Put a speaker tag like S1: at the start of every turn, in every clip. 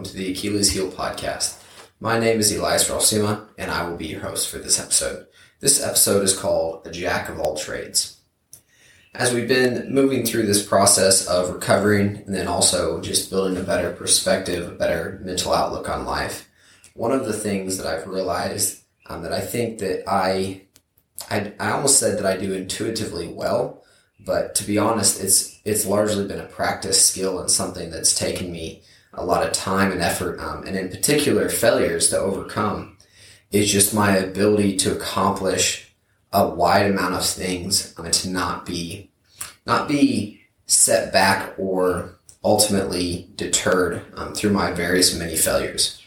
S1: welcome to the Achilles Heel podcast. My name is Elias Ralsima, and I will be your host for this episode. This episode is called A Jack of All Trades. As we've been moving through this process of recovering and then also just building a better perspective, a better mental outlook on life, one of the things that I've realized um, that I think that I, I, I almost said that I do intuitively well, but to be honest, it's it's largely been a practice skill and something that's taken me a lot of time and effort, um, and in particular failures to overcome. Is just my ability to accomplish a wide amount of things um, and to not be not be set back or ultimately deterred um, through my various many failures.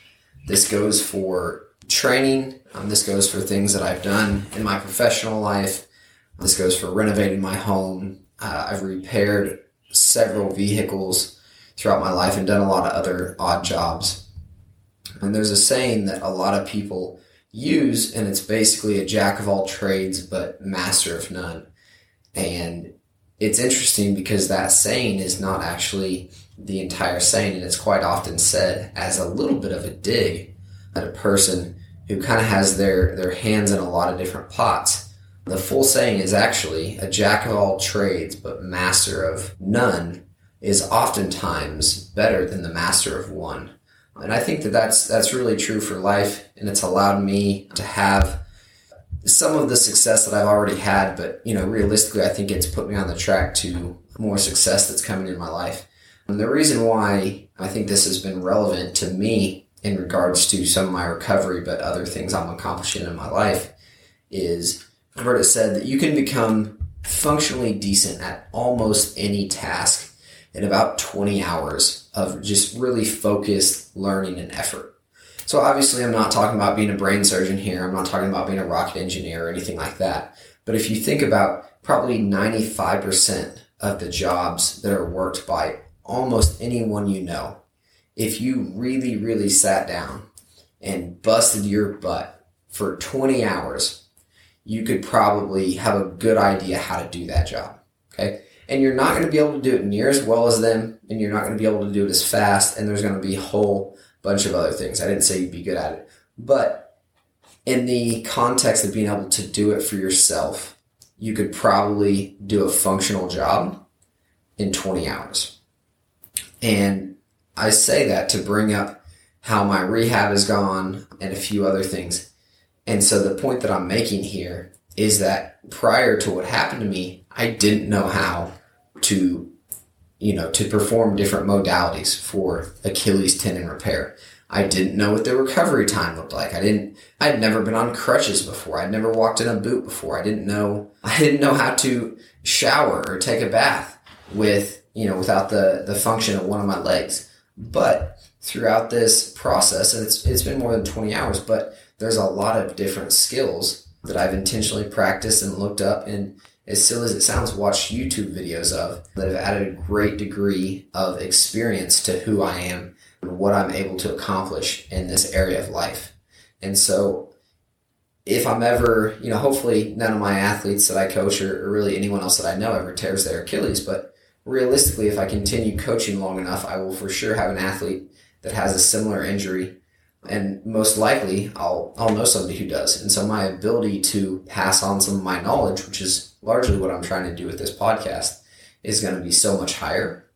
S1: This goes for training. Um, this goes for things that I've done in my professional life. This goes for renovating my home. Uh, I've repaired several vehicles throughout my life and done a lot of other odd jobs. And there's a saying that a lot of people use, and it's basically a jack of all trades, but master of none. And it's interesting because that saying is not actually the entire saying, and it's quite often said as a little bit of a dig at a person who kind of has their, their hands in a lot of different pots. The full saying is actually a jack of all trades, but master of none is oftentimes better than the master of one. And I think that that's, that's really true for life. And it's allowed me to have some of the success that I've already had, but you know, realistically, I think it's put me on the track to more success that's coming in my life. And the reason why I think this has been relevant to me in regards to some of my recovery, but other things I'm accomplishing in my life is it said that you can become functionally decent at almost any task in about 20 hours of just really focused learning and effort. So obviously I'm not talking about being a brain surgeon here. I'm not talking about being a rocket engineer or anything like that. But if you think about probably 95% of the jobs that are worked by almost anyone you know, if you really, really sat down and busted your butt for 20 hours, you could probably have a good idea how to do that job. Okay and you're not going to be able to do it near as well as them, and you're not going to be able to do it as fast, and there's going to be a whole bunch of other things. I didn't say you'd be good at it, but in the context of being able to do it for yourself, you could probably do a functional job in 20 hours. And I say that to bring up how my rehab has gone and a few other things. And so the point that I'm making here is that prior to what happened to me, I didn't know how to, you know, to perform different modalities for Achilles tendon repair. I didn't know what the recovery time looked like. I didn't, I'd never been on crutches before. I'd never walked in a boot before. I didn't know, I didn't know how to shower or take a bath with, you know, without the, the function of one of my legs. But throughout this process, and it's, it's been more than 20 hours, but there's a lot of different skills that I've intentionally practiced and looked up and as silly as it sounds, watched YouTube videos of that have added a great degree of experience to who I am and what I'm able to accomplish in this area of life. And so if I'm ever, you know, hopefully none of my athletes that I coach or, or really anyone else that I know ever tears their Achilles, but realistically, if I continue coaching long enough, I will for sure have an athlete that has a similar injury and most likely I'll I'll know somebody who does. And so my ability to pass on some of my knowledge, which is largely what I'm trying to do with this podcast, is going to be so much higher.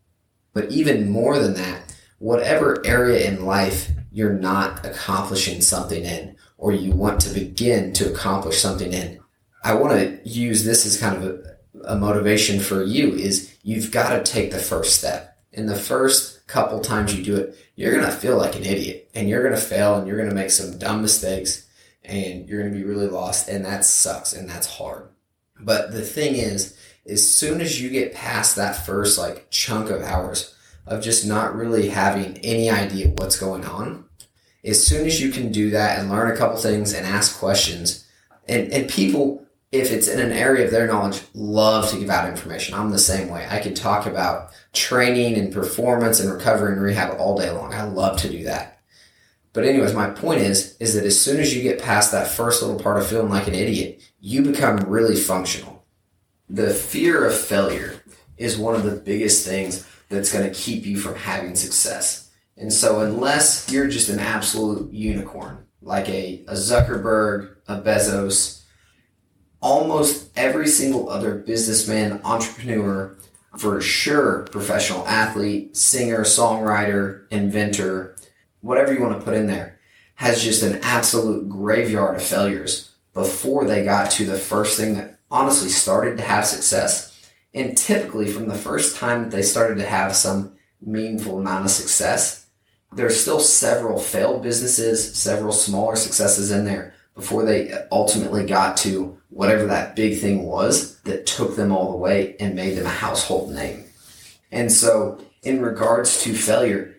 S1: But even more than that, whatever area in life you're not accomplishing something in or you want to begin to accomplish something in, I want to use this as kind of a, a motivation for you is you've got to take the first step. In the first couple times you do it, you're going to feel like an idiot and you're going to fail and you're going to make some dumb mistakes and you're going to be really lost and that sucks and that's hard. But the thing is, as soon as you get past that first like chunk of hours of just not really having any idea what's going on, as soon as you can do that and learn a couple things and ask questions, and, and people if it's in an area of their knowledge, love to give out information. I'm the same way. I can talk about training and performance and recovery and rehab all day long. I love to do that. But anyways, my point is, is that as soon as you get past that first little part of feeling like an idiot, you become really functional. The fear of failure is one of the biggest things that's going to keep you from having success. And so, unless you're just an absolute unicorn, like a, a Zuckerberg, a Bezos, almost every single other businessman, entrepreneur, for sure, professional athlete, singer, songwriter, inventor, whatever you want to put in there, has just an absolute graveyard of failures before they got to the first thing that honestly started to have success. And typically, from the first time that they started to have some meaningful amount of success, there's still several failed businesses, several smaller successes in there before they ultimately got to whatever that big thing was that took them all the way and made them a household name. And so, in regards to failure,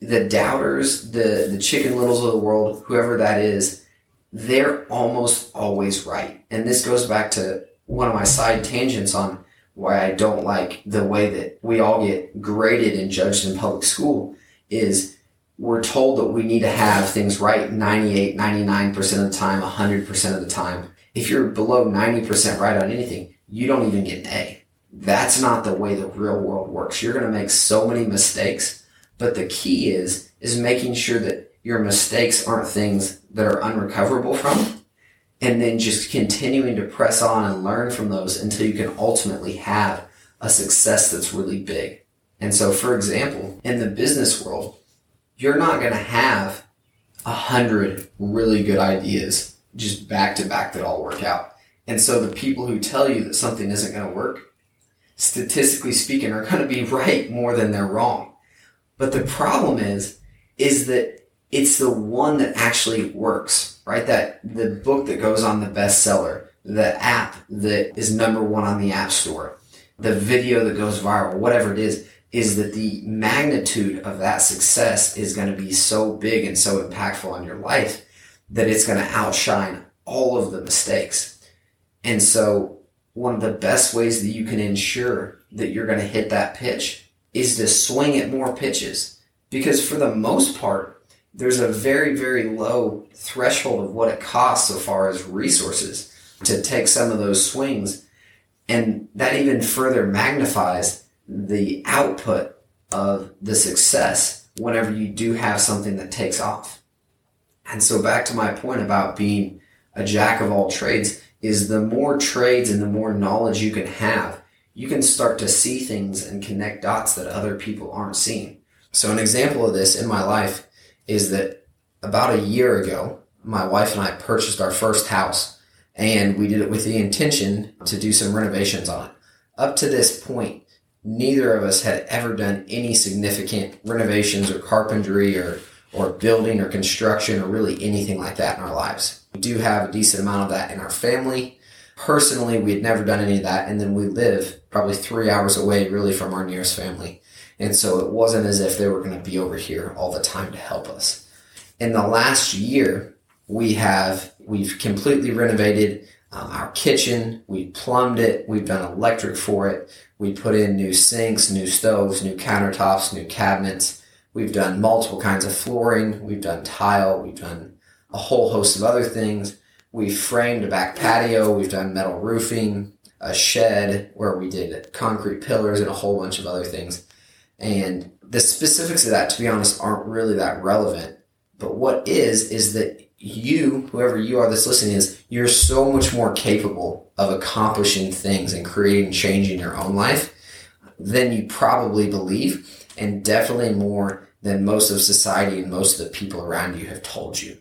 S1: the doubters, the, the chicken littles of the world, whoever that is, they're almost always right. And this goes back to one of my side tangents on why I don't like the way that we all get graded and judged in public school is we're told that we need to have things right 98, 99% of the time, 100% of the time. If you're below 90% right on anything, you don't even get an A. That's not the way the real world works. You're going to make so many mistakes, but the key is, is making sure that your mistakes aren't things that are unrecoverable from and then just continuing to press on and learn from those until you can ultimately have a success that's really big. And so, for example, in the business world, you're not going to have a hundred really good ideas just back to back that all work out. And so the people who tell you that something isn't going to work, statistically speaking, are going to be right more than they're wrong. But the problem is, is that it's the one that actually works, right? That the book that goes on the bestseller, the app that is number one on the app store, the video that goes viral, whatever it is, is that the magnitude of that success is going to be so big and so impactful on your life that it's going to outshine all of the mistakes. And so one of the best ways that you can ensure that you're going to hit that pitch is to swing at more pitches. Because for the most part, there's a very, very low threshold of what it costs so far as resources to take some of those swings. And that even further magnifies the output of the success whenever you do have something that takes off. And so back to my point about being a jack of all trades is the more trades and the more knowledge you can have, you can start to see things and connect dots that other people aren't seeing. So an example of this in my life is that about a year ago, my wife and I purchased our first house and we did it with the intention to do some renovations on it. Up to this point, neither of us had ever done any significant renovations or carpentry or or building or construction or really anything like that in our lives. We do have a decent amount of that in our family. Personally, we had never done any of that, and then we live probably three hours away really from our nearest family. And so it wasn't as if they were going to be over here all the time to help us. In the last year, we have we've completely renovated um, our kitchen. We plumbed it. We've done electric for it. We put in new sinks, new stoves, new countertops, new cabinets. We've done multiple kinds of flooring. We've done tile. We've done a whole host of other things. We've framed a back patio. We've done metal roofing, a shed where we did concrete pillars and a whole bunch of other things. And the specifics of that, to be honest, aren't really that relevant. But what is, is that you, whoever you are that's listening, is you're so much more capable of accomplishing things and creating change in your own life than you probably believe, and definitely more than most of society and most of the people around you have told you.